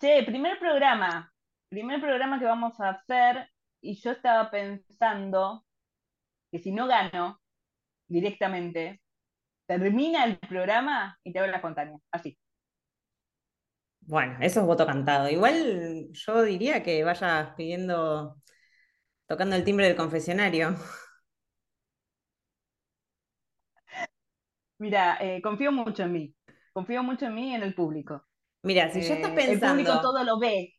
Che, primer programa. Primer programa que vamos a hacer. Y yo estaba pensando que si no gano directamente, termina el programa y te hago la espontánea. Así. Bueno, eso es voto cantado. Igual yo diría que vayas pidiendo, tocando el timbre del confesionario. Mira, eh, confío mucho en mí. Confío mucho en mí y en el público. Mira, si ya estás Eh, el público pensando, todo lo ve.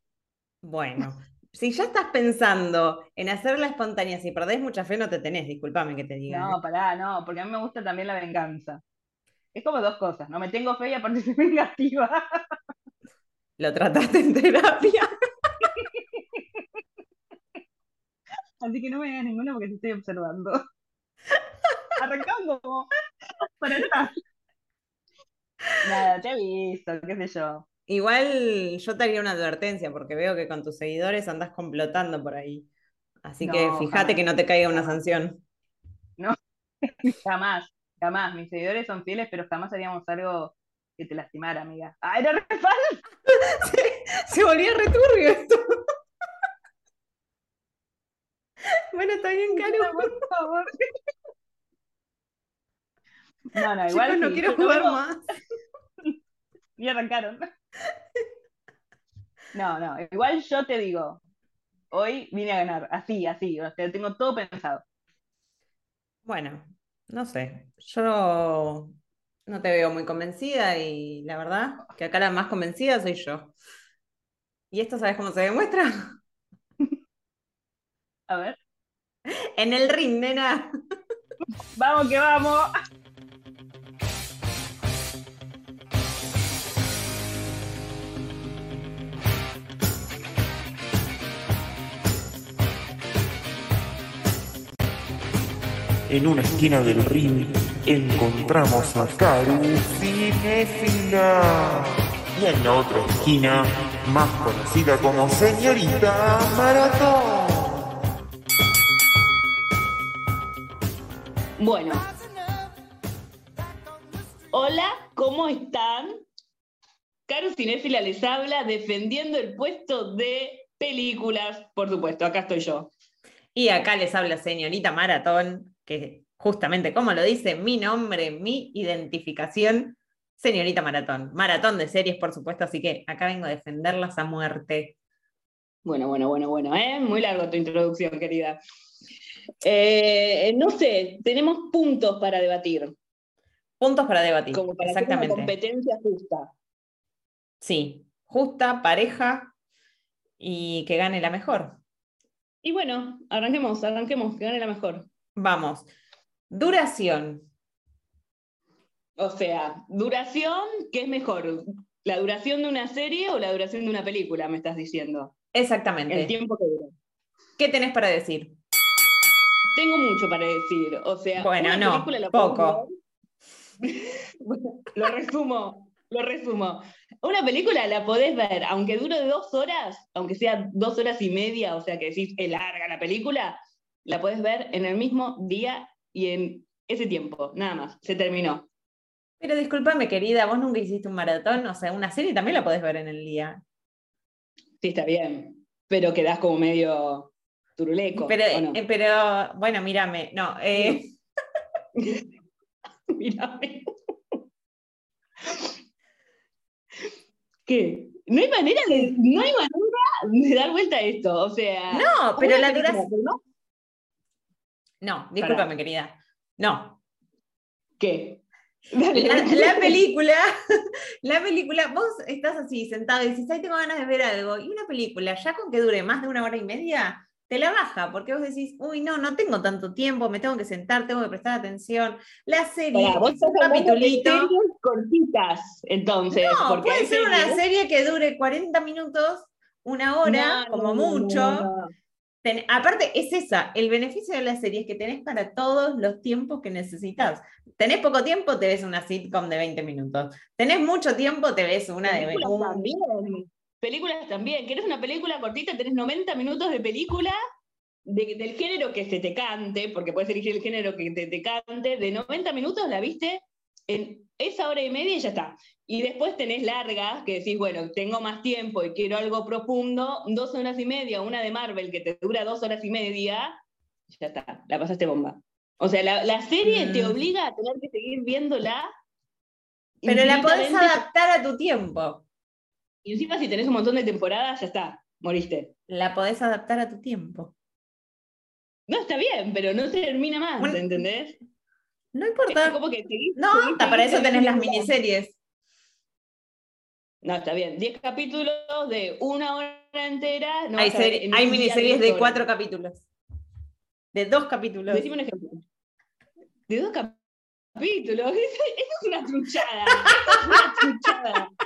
bueno, si ya estás pensando en hacerla espontánea, si perdés mucha fe, no te tenés, discúlpame que te diga. ¿eh? No, pará, no, porque a mí me gusta también la venganza. Es como dos cosas, ¿no? Me tengo fe y aparte soy vengativa. Lo trataste en terapia. Así que no me digas ninguna porque te estoy observando. Arrancando como para atrás. Nada, te he visto, qué sé yo. Igual yo te haría una advertencia porque veo que con tus seguidores andás complotando por ahí. Así que No, fíjate jamás, que no te caiga una sanción. No, jamás, jamás. Mis seguidores son fieles, pero jamás haríamos algo que te lastimara, amiga. ¡Ah, era re falso! Se volvía returbio esto. Bueno, está bien, Caro. Por favor. No, no, Chicos, igual no sí, quiero jugar más. Y arrancaron. No, no, igual yo te digo, hoy vine a ganar, así, así, o sea, tengo todo pensado. Bueno, no sé. Yo no te veo muy convencida y la verdad que acá la más convencida soy yo. ¿Y esto sabes cómo se demuestra? A ver, En el ring, nena. vamos que vamos. En una esquina del ring encontramos a Karu Cinéfila. Y en la otra esquina, más conocida como Señorita Maratón. Bueno. Hola, ¿cómo están? Caro Cinéfila les habla defendiendo el puesto de películas, por supuesto, acá estoy yo. Y acá les habla señorita Maratón, que justamente como lo dice mi nombre, mi identificación, señorita Maratón. Maratón de series, por supuesto, así que acá vengo a defenderlas a muerte. Bueno, bueno, bueno, bueno, ¿eh? Muy largo tu introducción, querida. Eh, no sé, tenemos puntos para debatir, Puntos para debatir. como para hacer una Exactamente. competencia justa. Sí, justa, pareja y que gane la mejor. Y bueno, arranquemos, arranquemos, que gane la mejor. Vamos. Duración. O sea, duración, ¿qué es mejor? ¿La duración de una serie o la duración de una película, me estás diciendo? El Exactamente. tiempo que dura. ¿Qué tenés para decir? Tengo mucho para decir. O sea, Bueno, una no, película la poco. lo resumo, lo resumo. Una película la podés ver, aunque dure dos horas, aunque sea dos horas y media, o sea que decís, es larga la película, la podés ver en el mismo día y en ese tiempo, nada más, se terminó. Pero discúlpame, querida, vos nunca hiciste un maratón, o sea, una serie también la podés ver en el día. Sí, está bien, pero quedás como medio turuleco. Pero, eh, pero bueno, mírame, no. eh, Mírame. ¿Qué? No hay manera de, no hay manera de dar vuelta a esto. O sea. no, pero la duración. no- No, discúlpame, querida. No. ¿Qué? Dale, La, película, la película, vos estás así sentado y dices, ay, tengo ganas de ver algo. Y una película, ya con que dure más de una hora y media, te la baja, porque vos decís, uy, no, no tengo tanto tiempo, me tengo que sentar, tengo que prestar atención. La serie Pará, vos es un capitulito. cortitas, entonces. No, porque puede ser una serie que dure 40 minutos, una hora, No, como no, mucho. no. Ten- aparte, es esa, el beneficio de la serie es que tenés para todos los tiempos que necesitas. Tenés poco tiempo, te ves una sitcom de 20 minutos. Tenés mucho tiempo, te ves una de un- también. Películas también. ¿Querés una película cortita? Tenés 90 minutos de película de- del género que se te cante, porque puedes elegir el género que te, te cante. De 90 minutos la viste en esa hora y media y ya está. Y después tenés largas, que decís, bueno, tengo más tiempo y quiero algo profundo, dos horas y media, una de Marvel que te dura dos horas y media, ya está, la pasaste bomba. O sea, la, la serie te Mm. obliga a tener que seguir viéndola. Pero la podés adaptar a tu tiempo. Y encima si tenés un montón de temporadas, ya está, moriste. La podés adaptar a tu tiempo. No, está bien, pero no se termina más, Bueno, ¿entendés? No importa. como que seguís- No, hasta para eso tenés las miniseries. No, está bien. 10 capítulos de una hora entera. No hay, en miniseries de cuatro capítulos. De dos capítulos. Decime un ejemplo. De dos cap- capítulos. Eso, eso es una truchada. Es una truchada.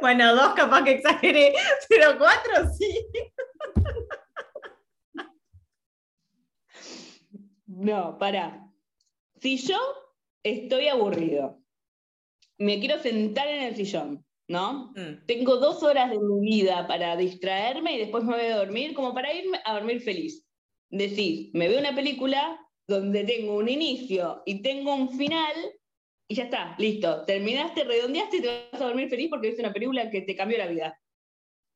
Bueno, dos capaz que exageré, pero cuatro sí. No, para. Si yo estoy aburrido, me quiero sentar en el sillón, ¿no? Mm. Tengo dos horas de mi vida para distraerme y después me voy a dormir, como para irme a dormir feliz. Decís, me veo una película donde tengo un inicio y tengo un final y ya está, listo. Terminaste, redondeaste y te vas a dormir feliz porque viste una película que te cambió la vida.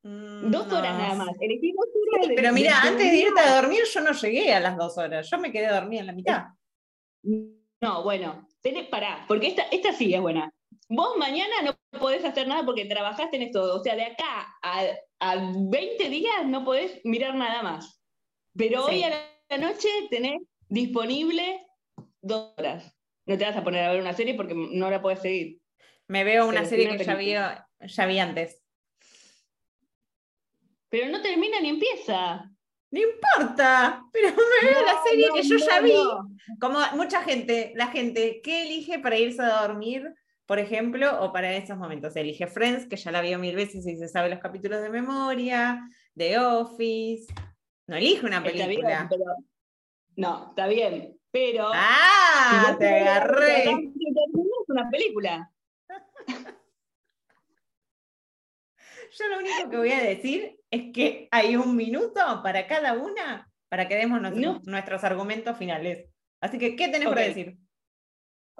Mm, Dos horas no nada más. sé. Elegí dos horas de- Pero mira, antes de irte a dormir, yo no llegué a las dos horas. Yo me quedé dormida en la mitad. No, bueno, tenés, pará, porque esta, esta sí es buena. Vos mañana no podés hacer nada porque trabajaste en esto. O sea, de acá a, a 20 días no podés mirar nada más. Pero Sí. hoy a la noche tenés disponible dos horas. No te vas a poner a ver una serie porque no la podés seguir. Me veo una serie una que ya vi, ya vi antes. Pero no termina ni empieza. No importa, pero me veo la serie no, que yo ya vi. Como mucha gente, la gente, ¿qué elige para irse a dormir, por ejemplo, o para esos momentos? Elige Friends, que ya la vio mil veces y se sabe los capítulos de memoria, The Office. No elige una Está bien, película. pero. No, está bien. Pero. ¡Ah! si Te agarré. una película. Yo lo único que voy a decir es que hay un minuto para cada una para que demos nuestros, No. nuestros argumentos finales. Así que, ¿qué tenés para Ok. decir?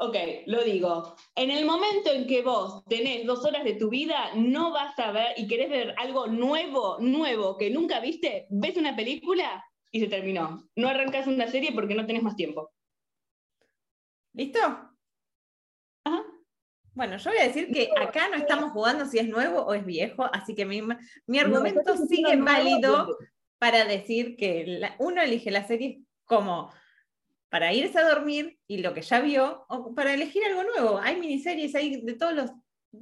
Ok, lo digo. En el momento en que vos tenés dos horas de tu vida, no vas a ver y querés ver algo nuevo, nuevo, que nunca viste, ves una película y se terminó. No arrancas una serie porque no tenés más tiempo. ¿Listo? Bueno, yo voy a decir que acá no estamos jugando si es nuevo o es viejo, así que mi, mi argumento No, sigue válido nuevo, para decir que la- uno elige la serie como para irse a dormir y lo que ya vio, o para elegir algo nuevo. Hay miniseries, hay de todos los,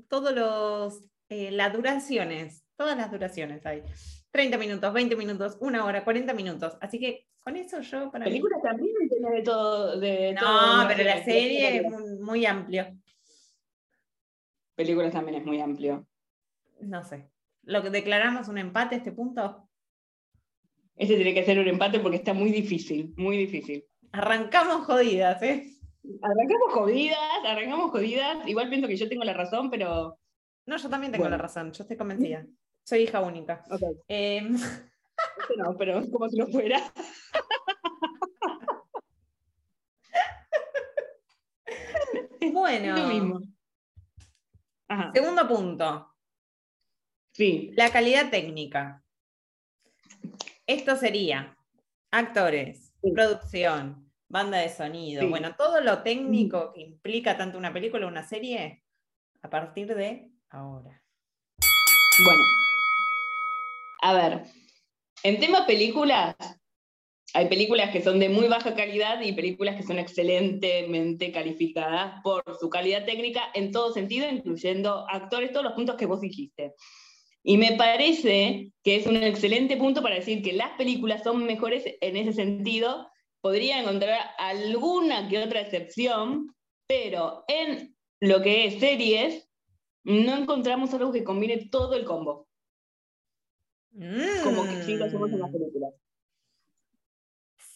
todos los, eh, las duraciones, todas las duraciones hay. 30 minutos, 20 minutos, una hora, 40 minutos. Así que con eso yo para mí- Películas también tenés de todo. De No, todo, pero la serie es muy, muy amplio. Películas también es muy amplio. No sé. ¿Lo que declaramos un empate a este punto? Ese tiene que ser un empate porque está muy difícil, muy difícil. Arrancamos jodidas, ¿eh? Arrancamos jodidas, arrancamos jodidas. Igual pienso que yo tengo la razón, pero. No, yo también tengo Bueno. la razón, yo estoy convencida. Soy hija única. Eh, este no, pero como si lo fuera. bueno, lo mismo. Ajá. segundo punto, Sí. la calidad técnica. Esto sería actores, Sí. producción, banda de sonido, Sí. bueno, todo lo técnico que implica tanto una película o una serie a partir de ahora. Bueno. A ver. En tema películas, hay películas que son de muy baja calidad y películas que son excelentemente calificadas por su calidad técnica en todo sentido, incluyendo actores, todos los puntos que vos dijiste. Y me parece que es un excelente punto para decir que las películas son mejores en ese sentido. Podría encontrar alguna que otra excepción, pero en lo que es series, no encontramos algo que combine todo el combo, como que sí lo hacemos en las Mm. películas.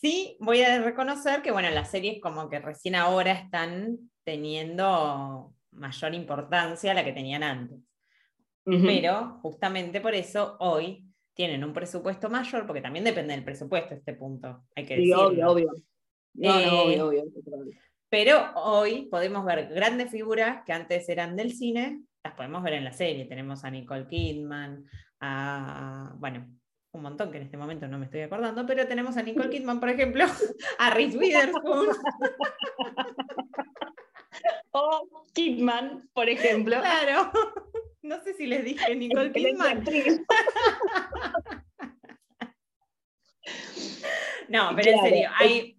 Sí, voy a reconocer que, bueno, las series como que recién ahora están teniendo mayor importancia a la que tenían antes. Ujú. Pero justamente por eso hoy tienen un presupuesto mayor, porque también depende del presupuesto este punto, hay que Sí, decirlo. obvio, obvio. No, Eh, no, obvio, obvio. Pero hoy podemos ver grandes figuras que antes eran del cine, las podemos ver en la serie. Tenemos a Nicole Kidman, a, bueno, un montón que en este momento no me estoy acordando, pero tenemos a Nicole Kidman, por ejemplo, a Reese Witherspoon. O Kidman, por ejemplo. Claro. No sé si les dije Nicole Kidman. No, pero en serio, hay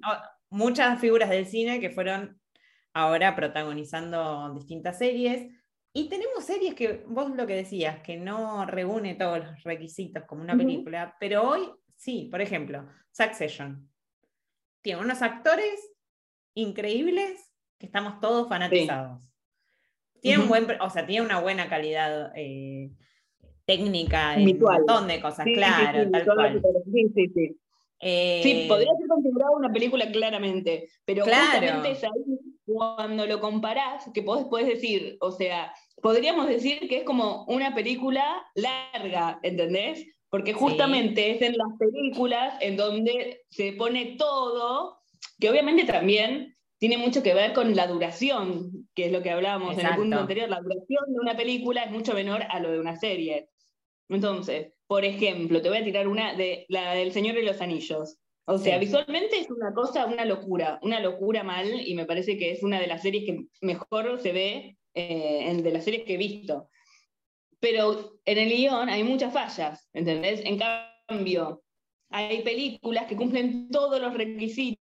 muchas figuras del cine que fueron ahora protagonizando distintas series. Y tenemos series que, vos lo que decías, que no reúne todos los requisitos como una película, pero hoy sí, por ejemplo, Succession. Tiene unos actores increíbles que estamos todos fanatizados. Tiene un Ujú. buen, o sea, tiene una buena calidad eh, técnica en un montón de cosas, Sí, claro, sí, tal cual. Sí, sí, sí. Eh, podría ser considerada una película claramente, pero Claro. justamente es ahí cuando lo comparás que podés, podés decir, o sea, podríamos decir que es como una película larga, ¿entendés? Porque justamente es en las películas en donde se pone todo, que obviamente también tiene mucho que ver con la duración, que es lo que hablábamos en el Exacto. punto anterior, la duración de una película es mucho menor a lo de una serie. Entonces, por ejemplo, te voy a tirar una de la del Señor de los Anillos. O sea, Sí. visualmente es una cosa, una locura, una locura mal, y me parece que es una de las series que mejor se ve eh, de las series que he visto. Pero en el guion hay muchas fallas, ¿entendés? En cambio, hay películas que cumplen todos los requisitos.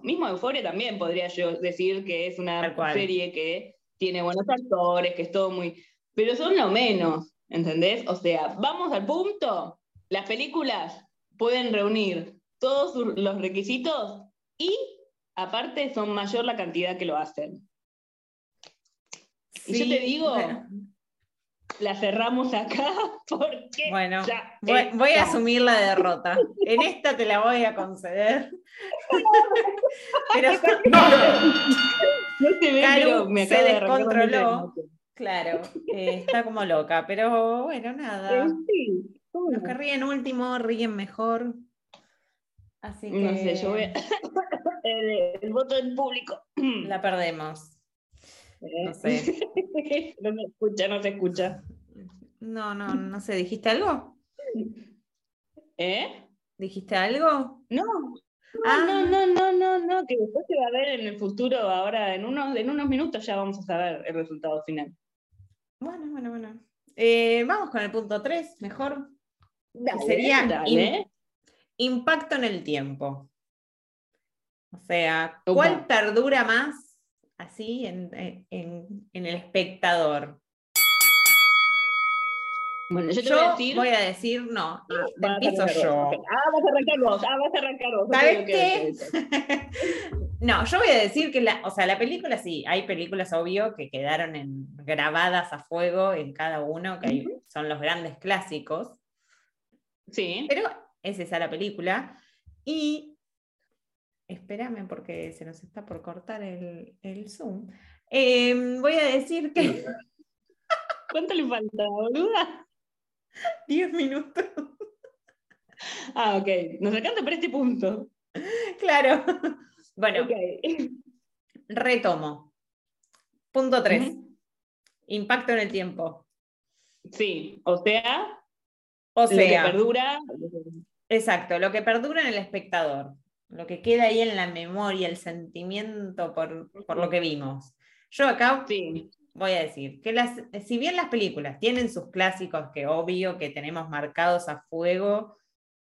Mismo Euforia también podría yo decir que es una serie que tiene buenos actores, que es todo muy. Pero son lo menos, ¿entendés? O sea, vamos al punto. Las películas pueden reunir todos los requisitos y aparte son mayor la cantidad que lo hacen. Y yo te digo, bueno, La cerramos acá porque Bueno, ya voy, voy a asumir la derrota. En esta te la voy a conceder. Pero No pero me se de descontroló. claro, eh, está como loca. Pero bueno, Eh, nada. sí, ¿cómo Los no? que ríen último ríen mejor. Así que No sé, yo voy el, el voto del público. la perdemos. Eh, no sé. no se escucha, no se escucha. No, no, no sé. ¿Dijiste algo? ¿Eh? ¿Dijiste algo? No, Ah. no, no, no, no, no, que después se va a ver en el futuro, ahora en unos, en unos minutos ya vamos a saber el resultado final. Bueno, bueno, bueno. Eh, vamos con el punto 3, mejor. Dale, Sería dale. Impacto en el tiempo. O sea, Opa. ¿cuál perdura más así en, en- en el espectador? Bueno, yo te Yo voy a decir... voy a decir, no, Ah, vas a empiezo yo. vos, ok. Ah, vas a arrancar vos, ah, vas a arrancar vos. ¿Sabes qué? no, yo voy a decir que la, o sea, la película sí, hay películas obvio que quedaron en, grabadas a fuego en cada uno, que hay- son los grandes clásicos, Sí. pero es esa la película. Y espérame porque se nos está por cortar el, el Zoom. Eh, voy a decir que ¿Cuánto le falta, boluda? 10 minutos. Ah, ok. Nos alcanza para este punto. Claro. Bueno, retomo. Punto 3. Ujú. Impacto en el tiempo. Sí, o sea, O lo que sea, perdura. Exacto, lo que perdura en el espectador, lo que queda ahí en la memoria, el sentimiento por, por lo que vimos. Yo acá Sí, voy a decir que las, si bien las películas tienen sus clásicos que obvio que tenemos marcados a fuego,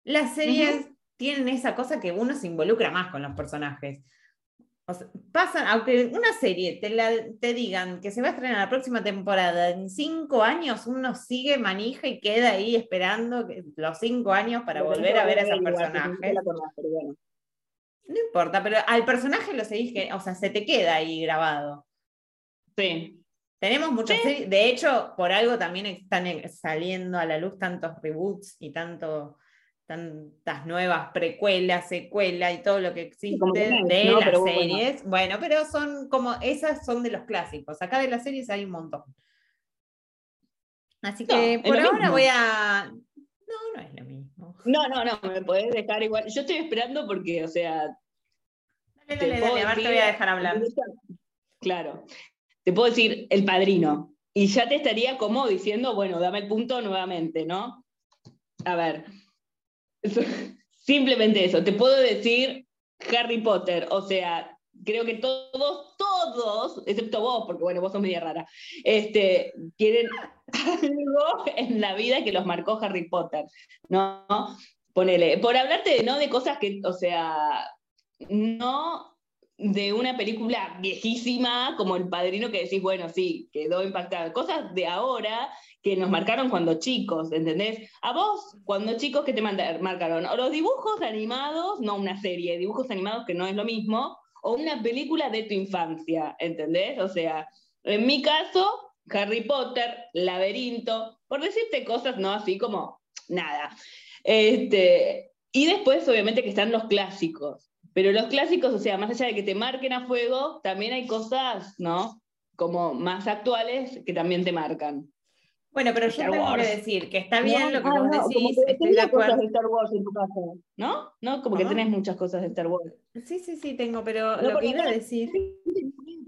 las series tienen esa cosa que uno se involucra más con los personajes. O sea, pasan, aunque una serie te, la, te digan que se va a estrenar la próxima temporada en cinco años, uno sigue manija y queda ahí esperando que- los cinco años para volver a ver a esos personajes. bueno. No importa, pero al personaje lo seguís que, o sea, se te queda ahí grabado. Sí, Tenemos muchas series, de hecho, por algo también están eh, saliendo a la luz tantos reboots y tanto, tantas nuevas precuelas, secuelas y todo lo que existe que de ¿no? las Pero series. Bueno, pero son como, esas son de los clásicos. Acá de las series hay un montón. Así que por ahora mismo. voy a. No, no es lo mismo. No, no, no, me podés dejar igual. Yo estoy esperando porque, o sea, Dale a ver, te voy a dejar hablar. Claro. Te puedo decir el padrino. Y ya te estaría como diciendo, bueno, dame el punto nuevamente, ¿no? A ver. Simplemente eso. Te puedo decir Harry Potter. O sea, creo que todos, todos, excepto vos, porque bueno, vos sos media rara, este, quieren algo en la vida que los marcó Harry Potter, ¿no? Ponele, por hablarte ¿no? de cosas que, o sea, no de una película viejísima como El Padrino que decís, bueno, sí, quedó impactada. Cosas de ahora que nos marcaron cuando chicos, ¿entendés? A vos, cuando chicos, ¿qué te marcaron? O los dibujos animados, no una serie, dibujos animados que no es lo mismo, o una película de tu infancia, ¿entendés? O sea, en mi caso, Harry Potter, Laberinto, por decirte cosas, no así como nada. Este, y después, obviamente, que están los clásicos. Pero los clásicos, o sea, más allá de que te marquen a fuego, también hay cosas, ¿no? Como más actuales que también te marcan. Bueno, pero yo Star tengo que Wars. decir que está bien lo que Ah, vos no, como decís, que estoy de tenés cosas acuerdo. de Star Wars en tu casa, ¿no? No, como que ¿Cómo? tenés muchas cosas de Star Wars. Sí, sí, sí, tengo, pero No, lo que iba a decir.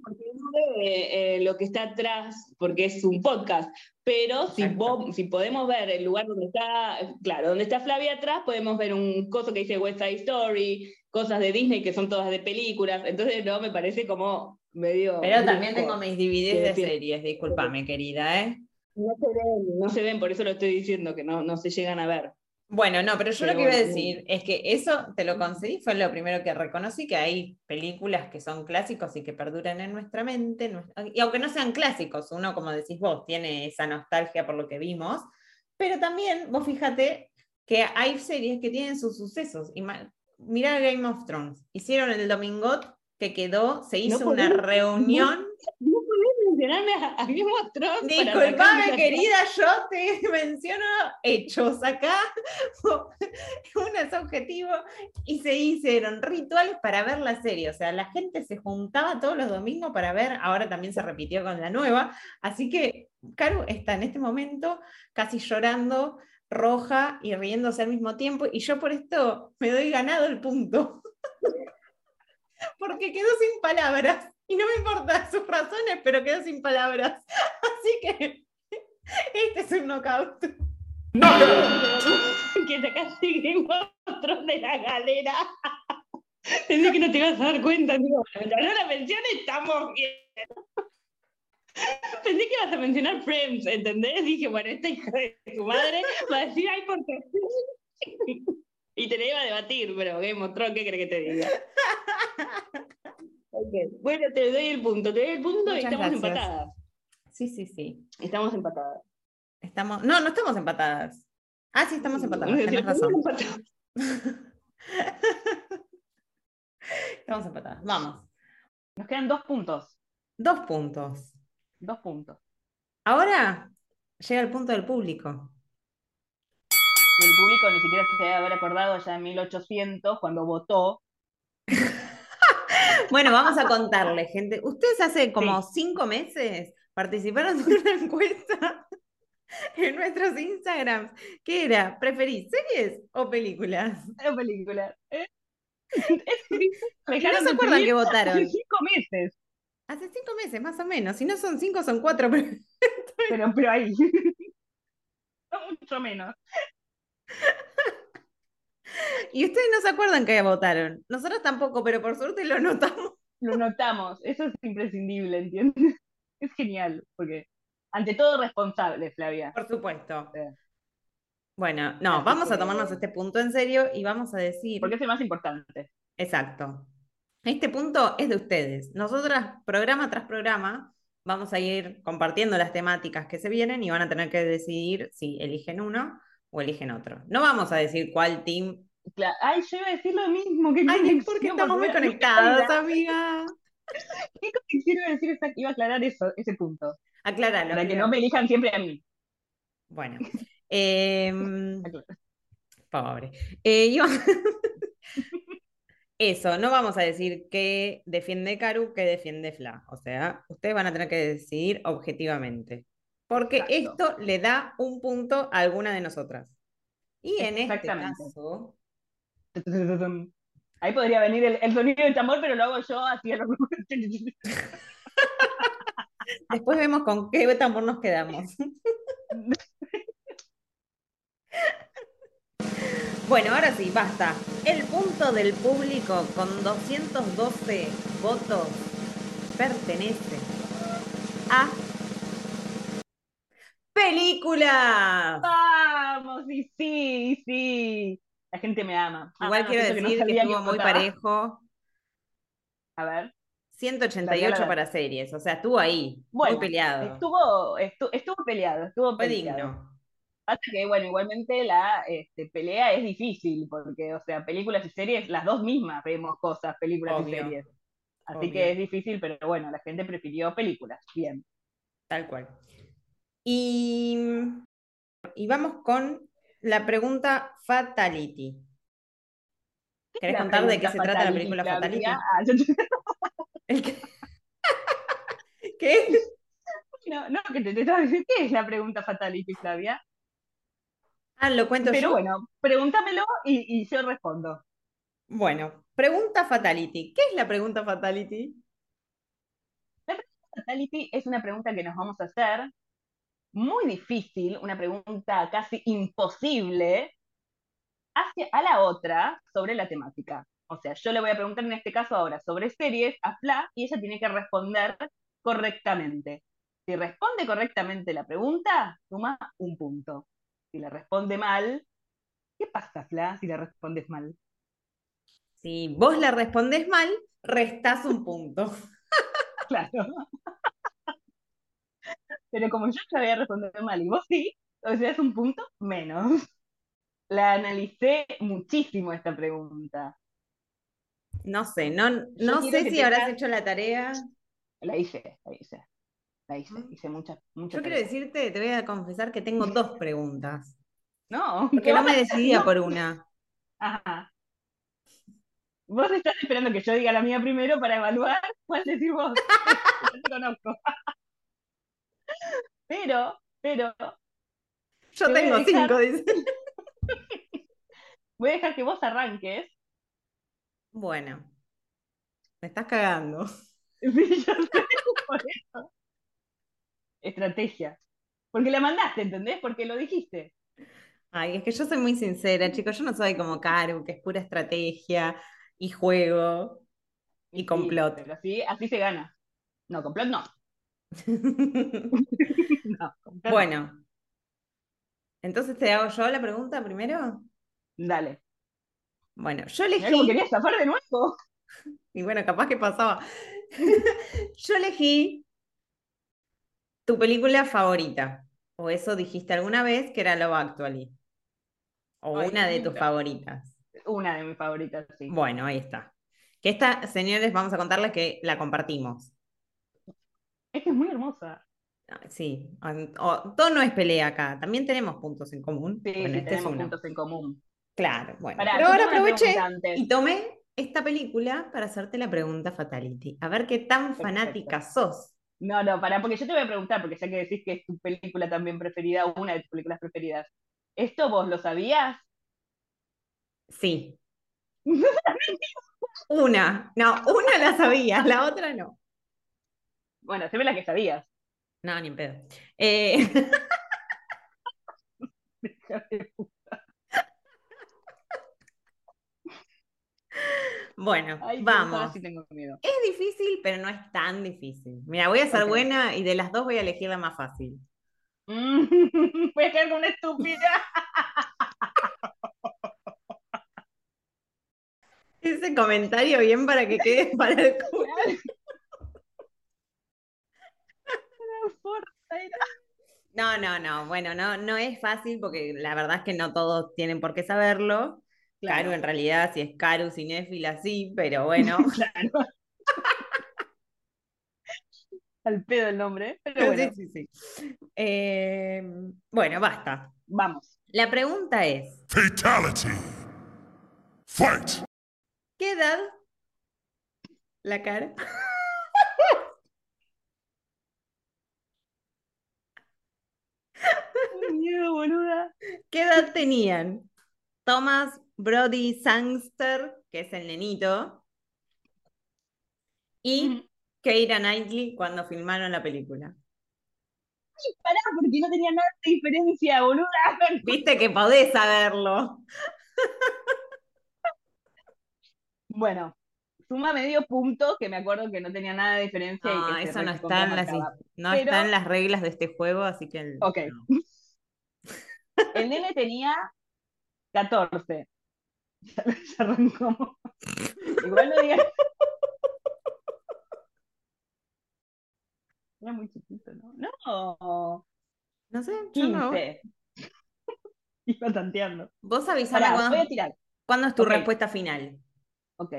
Porque uno ve eh, lo que está atrás, porque es un podcast, pero si, vos- si podemos ver el lugar donde está, claro, donde está Flavia atrás, podemos ver un coso que dice West Side Story, cosas de Disney que son todas de películas, entonces no, me parece como medio... Pero también tengo mis DVDs de series, discúlpame, querida, ¿eh? No se ven, no se ven, por eso lo estoy diciendo, que no, no se llegan a ver. Bueno, no, pero yo Pero lo que iba a bueno, decir es que eso te lo concedí, fue lo primero que reconocí, que hay películas que son clásicos y que perduran en nuestra mente, y aunque no sean clásicos, uno, como decís vos, tiene esa nostalgia por lo que vimos, pero también, vos fíjate que hay series que tienen sus sucesos. Ima- Mirá Game of Thrones, hicieron el Domingot que quedó, se hizo una reunión. No podés mencionarme a, a Game of Thrones Disculpame, querida, yo te menciono hechos acá, uno es objetivo, y se hicieron rituales para ver la serie. O sea, la gente se juntaba todos los domingos para ver, ahora también se repitió con la nueva. Así que Caru está en este momento casi llorando, roja y riéndose al mismo tiempo, y yo por esto me doy ganado el punto. Porque quedó sin palabras. Y no me importan sus razones, pero quedó sin palabras. Así que este es un knockout. que sacaste Game of Thrones de la galera. Pensé que no te ibas a dar cuenta, mientras no la menciones, estamos bien. Pensé que ibas a mencionar Friends, ¿entendés? Dije, bueno, esta hija de su madre va a decir, ay, ¿por qué? Y te la iba a debatir, pero Game of Thrones, ¿qué crees que te diga? Bueno, te doy el punto, te doy el punto y estamos gracias. empatadas. Sí, sí, sí. Estamos empatadas. Estamos... No, no estamos empatadas. Ah, sí, estamos empatadas. Sí, Tenés estamos razón. empatadas. Estamos empatadas. Vamos. Nos quedan dos puntos. Dos puntos. Dos puntos. Ahora llega el punto del público. Y el público ni siquiera se debe haber acordado ya en 1800 cuando votó. Bueno, vamos a contarle, gente. Ustedes hace como cinco meses participaron de una encuesta en nuestros Instagrams. ¿Qué era? ¿Preferís series o películas? La película. ¿eh? ¿No se acuerdan que votaron? cinco meses. Hace cinco meses, más o menos. Si no son cinco, son cuatro. pero- Pero, pero ahí. No mucho menos. Y ustedes no se acuerdan que votaron. Nosotros tampoco, pero por suerte lo notamos. Lo notamos. Eso es imprescindible, ¿entiendes? Es genial, porque ante todo responsable, Flavia. Por supuesto. Sí. Bueno, no, Así vamos a tomarnos este punto en serio y vamos a decir. Porque es el más importante. Exacto. Este punto es de ustedes. Nosotras, programa tras programa, vamos a ir compartiendo las temáticas que se vienen y van a tener que decidir si eligen uno o eligen otro. No vamos a decir cuál team. Ay, yo iba a decir lo mismo. Qué Ay, porque estamos muy conectados, amiga. ¿Qué conexión iba a decir? Iba a aclarar eso, ese punto. Acláralo. Para que no me elijan siempre a mí. Bueno. Aclara. Pobre. Eh, iba- Eso, no vamos a decir qué defiende Caru, qué defiende Fla. O sea, ustedes van a tener que decidir objetivamente. Porque Exacto. esto le da un punto a alguna de nosotras. Y en este caso, Ahí podría venir el, el sonido del tambor, pero lo hago yo así a lo Después vemos con qué tambor nos quedamos. Bueno, ahora sí, basta. El punto del público con 212 votos pertenece a película. Vamos, y sí, sí. La gente me ama. Igual Ah, quiero eso no decir que estuvo muy votaba. parejo. A ver. 188 Dale, dale. para series, o sea, estuvo ahí, Bueno, muy peleado. Estuvo, estu- estuvo peleado, estuvo Fue peleado. digno. Pasa que, bueno, igualmente la este, pelea es difícil, porque, o sea, películas y series, las dos mismas vemos cosas, películas Obvio, y series. Así obvio. que es difícil, pero bueno, la gente prefirió películas. Bien. Tal cual. Y, y vamos con la pregunta Fatality. ¿Querés La contar de qué se trata la película Fatality? Ah, yo- que- ¿Qué? no, no, que te, te estaba diciendo, ¿qué es la pregunta Fatality, Flavia? Ah, lo cuento Pero yo. bueno, pregúntamelo y, y yo respondo. Bueno, pregunta Fatality. ¿Qué es la pregunta Fatality? Fatality es una pregunta que nos vamos a hacer muy difícil, una pregunta casi imposible hacia a la otra sobre la temática. O sea, yo le voy a preguntar en este caso ahora sobre series a Fla y ella tiene que responder correctamente. Si responde correctamente la pregunta, suma un punto. Si le responde mal, ¿qué pasa, Fla, si le respondes mal? Si vos la respondés mal, restás un punto. Claro. Pero como yo te había respondido mal y vos sí, o sea, es un punto menos. La analicé muchísimo esta pregunta. No sé, no, no sé si habrás hecho la tarea. La hice, la hice. La hice, Mm. hice muchas, muchas. Yo quiero decirte, te voy a confesar que tengo dos preguntas. No, Porque ¿qué no me decidía No. por una. Ajá. Vos estás esperando que yo diga la mía primero para evaluar cuál decís vos. Yo te conozco. Pero, pero, Yo Te tengo dejar- cinco, dice. voy a dejar que vos arranques. Bueno, me estás cagando. Sí, yo sé, por eso. Estrategia. Porque la mandaste, ¿entendés? Porque lo dijiste. Ay, es que yo soy muy sincera, chicos. Yo no soy como Karu, que es pura estrategia y juego y sí, complot. pero así, así se gana. No, complot no. No, complot no. Bueno, entonces te hago yo la pregunta primero. Dale. Bueno, yo elegí, querías zafar de nuevo. y bueno, capaz que pasaba. Yo elegí tu película favorita, o eso dijiste alguna vez que era Love Actually, o Ay, una de tus favoritas. Una de mis favoritas, sí. Bueno, ahí está. Que esta, señores, vamos a contarles que la compartimos. Es que es muy hermosa. Ah, Sí, o- todo no es pelea acá, también tenemos puntos en común. Sí, Bueno, este tenemos puntos en común. Claro, bueno. Pará, Pero ahora aproveché y tomé esta película para hacerte la pregunta Fatality. A ver qué tan Perfecto. fanática sos. No, no, pará, porque yo te voy a preguntar, porque ya que decís que es tu película también preferida, una de tus películas preferidas. ¿Esto vos lo sabías? Sí. Una, no, una la sabía, la otra no. Bueno, se ve la que sabías. No, ni en pedo. Eh, bueno, Ay, vamos. sí tengo miedo. Es difícil, pero no es tan difícil. Mira, voy a ser buena y de las dos voy a elegir la más fácil. Mm, Voy a quedar como una estúpida. Ese comentario bien para que quede para el culo. No, no, no. Bueno, no, no es fácil porque la verdad es que no todos tienen por qué saberlo. Caru, en realidad, si es Caru cinéfila, sí, pero bueno. Claro. Al pedo el nombre, pero bueno, Sí, sí, sí. Eh, bueno, basta. vamos. La pregunta es, Fatality. Fight. ¿qué edad? La cara. Miedo, boluda. ¿Qué edad tenían? Thomas Brody Sangster que es el nenito, y. Keira Knightley cuando filmaron la película. Pará, porque no tenía nada de diferencia, boluda. Viste que podés saberlo. Bueno, suma medio punto, que me acuerdo que no tenía nada de diferencia y No, que se eso no está, en las, marcaba. no Pero- está en las reglas de este juego, así que... el- Ok. no. El nene tenía 14. Ya, ya arrancó. Igual no digas. Era muy chiquito, ¿no? No, No sé, yo no. 15. Iba tanteando. Vos avisame Pará, cuándo, voy a tirar. cuándo es tu respuesta final. Ok.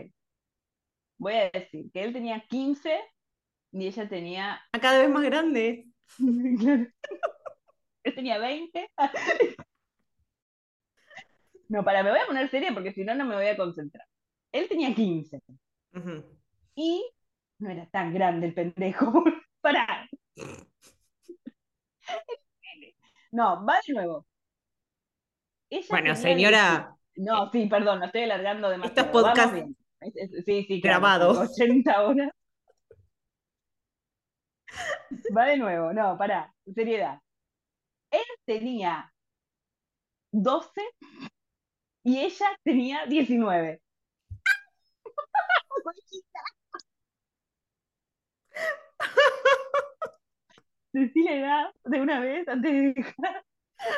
Voy a decir que él tenía 15 y ella tenía. A cada vez más grande. Claro. Él tenía 20. No, para, me voy a poner seria porque si no, no me voy a concentrar. Él tenía 15 Ujú. y no era tan grande el pendejo. Pará. No, va de nuevo. Ella Bueno, señora, 18. No, sí, perdón, lo estoy alargando demasiado. Esto es podcast Vamos bien. Es- es- Sí, sí, claro, grabado. 80 horas. Va de nuevo, no, pará, seriedad. Él tenía 12 y ella tenía 19. Decí la edad de una vez antes de dejar.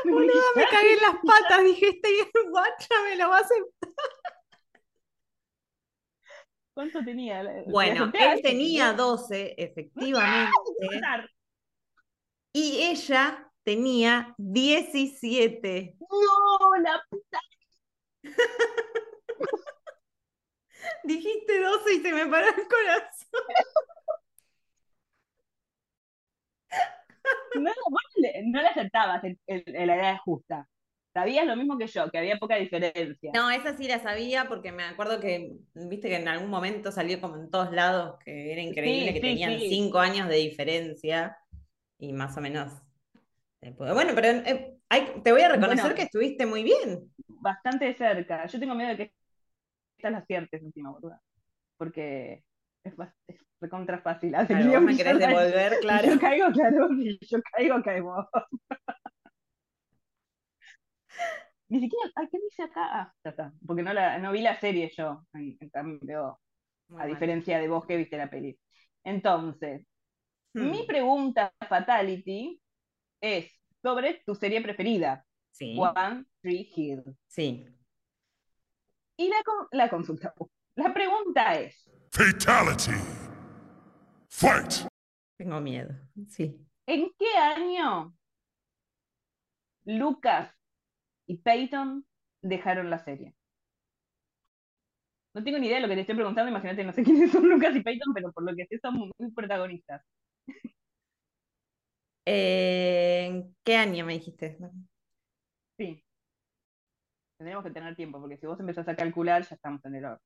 me molestar. cagué en las patas. Dije, este guacha me lo va a hacer. ¿Cuánto tenía? ¿Le Bueno, él tenía 12, efectivamente. Matar. Y ella tenía 17. No, la puta. Dijiste 12 y se me paró el corazón. No, vos le- no le aceptabas el- el- el- la edad justa. Sabías lo mismo que yo, que había poca diferencia. No, esa sí la sabía porque me acuerdo que, viste que en algún momento salió como en todos lados, que era increíble Sí, que sí, tenían sí. 5 años de diferencia y más o menos. Bueno, pero eh, hay- te voy a reconocer Bueno. que estuviste muy bien. Bastante cerca. Yo tengo miedo de que estas las ciertes encima, boluda. Porque es, es recontra fácil. Claro, vos me querés devolver, claro. Yo caigo, claro. Yo caigo, caemos. Ni siquiera, ay, ¿qué dice acá? Ah, ya está. Porque no, la, no vi la serie yo. En, en cambio, Muy a mal. diferencia de vos que viste la peli. Entonces, Hmm, mi pregunta Fatality es sobre tu serie preferida, Sí, One Tree Hill. sí. Y la, la consulta, la pregunta es, Fatality. Fight. Tengo miedo. Sí. ¿en qué año Lucas y Peyton dejaron la serie? No tengo ni idea de lo que te estoy preguntando, imagínate, no sé quiénes son Lucas y Peyton, pero por lo que sé son muy protagonistas. Eh, ¿en qué año me dijiste? Sí. Tendremos que tener tiempo, porque si vos empezás a calcular, ya estamos en el orden.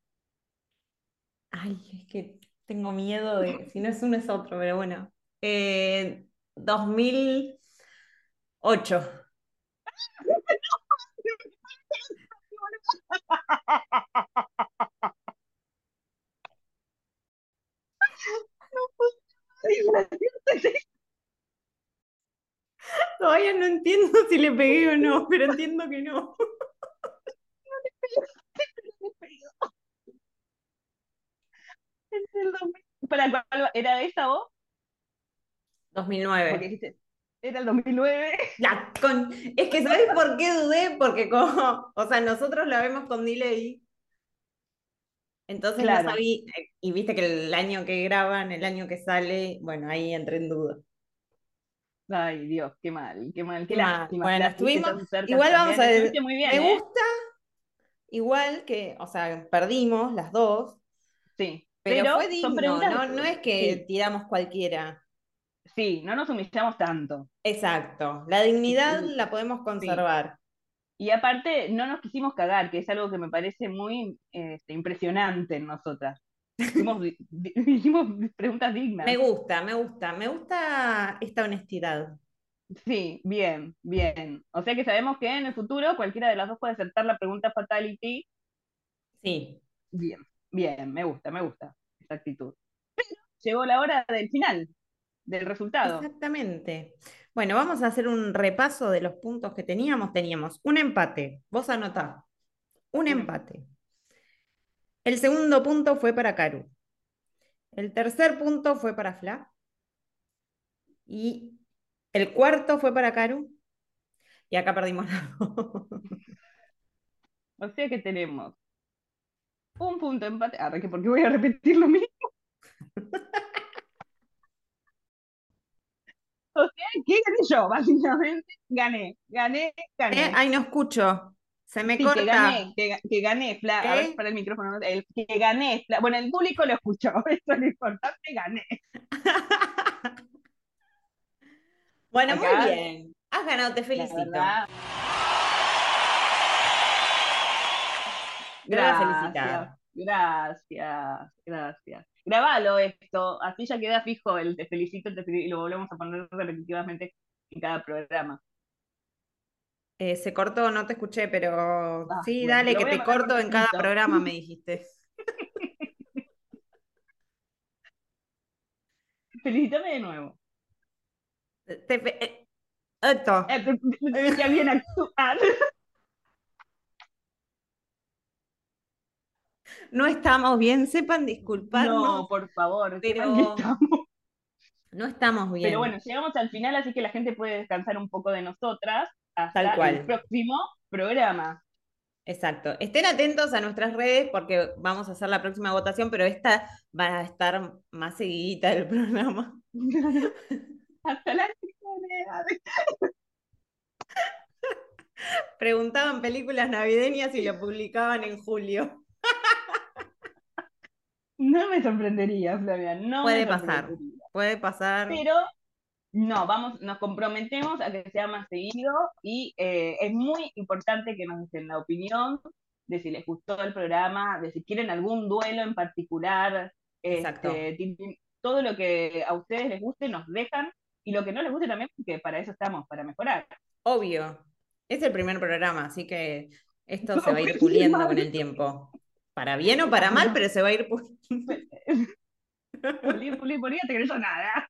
Ay, es que tengo miedo de, si no es uno es otro, pero bueno. Eh, 2008. Todavía no entiendo si le pegué o no, pero entiendo que no. Es el 2000. ¿Para cuál era esa vos? Porque 2009. dijiste, era el 2009. La con- Es que ¿sabes por qué dudé? Porque como, o sea, nosotros la vemos con delay. Entonces Claro. no sabía, y viste que el año que graban, el año que sale, bueno, ahí entré en duda. Ay, Dios, qué mal, qué mal, qué Qué mal. lástima. Bueno, estuvimos- igual vamos a ver, Estuviste muy bien, Me ¿eh? gusta, igual que, o sea, perdimos las dos, Sí, pero, fue digno, no, no es que Sí, tiramos cualquiera. sí, no nos humillamos tanto. Exacto, la dignidad Sí. la podemos conservar. Y aparte, no nos quisimos cagar, que es algo que me parece muy este, impresionante en nosotras. Hicimos preguntas dignas. Me gusta, me gusta, me gusta esta honestidad. Sí, bien, bien. O sea que sabemos que en el futuro cualquiera de las dos puede aceptar la pregunta Fatality Sí, Bien, bien, me gusta, me gusta esa actitud. Pero llegó la hora del final, del resultado. Exactamente. Bueno, vamos a hacer un repaso de los puntos que teníamos. Teníamos un empate. Vos anotá. Un Un empate. El segundo punto fue para Caru. El tercer punto fue para Fla. Y el cuarto fue para Caru. Y acá perdimos la O sea que tenemos un punto de empate. Ah, que porque voy a repetir lo mismo. O sea, ¿qué gané yo? Básicamente, gané, gané, gané. Eh, Ay, no escucho. Se me Sí, corta. que gané, que, ga- que gané, Fla. A ver, para el micrófono. El, que gané, Fla. Bueno, el público lo escuchó, eso es lo importante, gané. Bueno, Acá, muy bien. Has ganado, te felicito. felicitar. Gracias, gracias. Grabalo esto, así ya queda fijo el te felicito, te felicito, y lo volvemos a poner repetitivamente en cada programa. Eh, se cortó, no te escuché, pero Ah, sí, bueno, dale, que te corto en cada programa, me dijiste. Felicítame de nuevo. Te eh, esto. Eh, actuar. No estamos bien, sepan disculparnos. No, por favor, pero- estamos. No estamos bien. Pero bueno, llegamos al final, así que la gente puede descansar un poco de nosotras hasta Tal cual. el próximo programa. Exacto. Estén atentos a nuestras redes porque vamos a hacer la próxima votación, pero esta va a estar más seguidita del programa. hasta la semana. Preguntaban películas navideñas y lo publicaban en julio. No me sorprendería, Flavia, no Puede pasar. Puede pasar. Pero no, vamos, nos comprometemos a que sea más seguido y eh, es muy importante que nos den la opinión de si les gustó el programa, de si quieren algún duelo en particular, Exacto. este, todo lo que a ustedes les guste nos dejan y lo que no les guste también, porque para eso estamos, para mejorar. Obvio. Es el primer programa, así que esto se va a ir puliendo mal. con el tiempo. Para bien o para mal, pero se va a ir puliendo. Pulir, pulir, pulir, te creyó nada.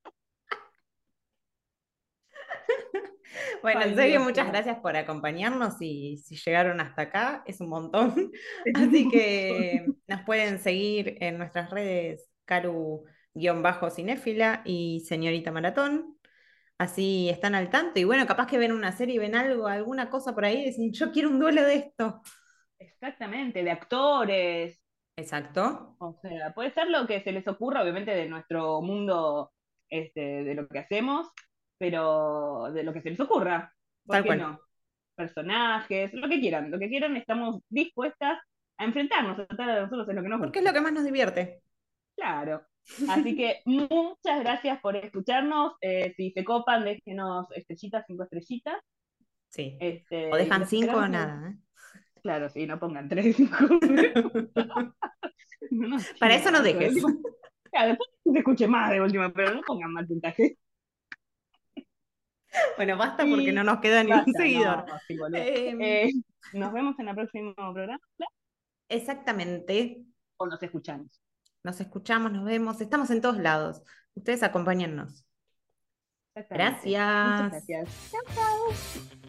Bueno, en serio, muchas gracias por acompañarnos y si llegaron hasta acá, es un montón. Así que nos pueden seguir en nuestras redes Caru-cinéfila y Señorita Maratón. Así están al tanto. Y bueno, capaz que ven una serie y ven algo, alguna cosa por ahí y dicen, yo quiero un duelo de esto. Exactamente, de actores, Exacto. O sea, puede ser lo que se les ocurra, obviamente, de nuestro mundo, este, de lo que hacemos, pero de lo que se les ocurra. ¿Por Tal qué cual. no? Personajes, lo que quieran, lo que quieran, estamos dispuestas a enfrentarnos, a tratar a nosotros en lo que nos Porque gusta. es lo que más nos divierte. Claro. Así que muchas gracias por escucharnos. Eh, si se copan, déjenos estrellitas, cinco estrellitas. Sí. Este, O dejan cinco o nada. ¿eh? Claro, sí, no pongan tres, cinco. No Para eso no dejes. Claro, después se escuche más de última, pero no pongan mal puntaje. Bueno, basta porque no nos queda ni un seguidor. no, sí, boludo. Em, Eh, nos vemos en el próximo programa Exactamente. o nos escuchamos. Nos escuchamos, nos vemos, estamos en todos lados. Ustedes acompáñennos. Gracias. Muchas gracias. Chao, chao.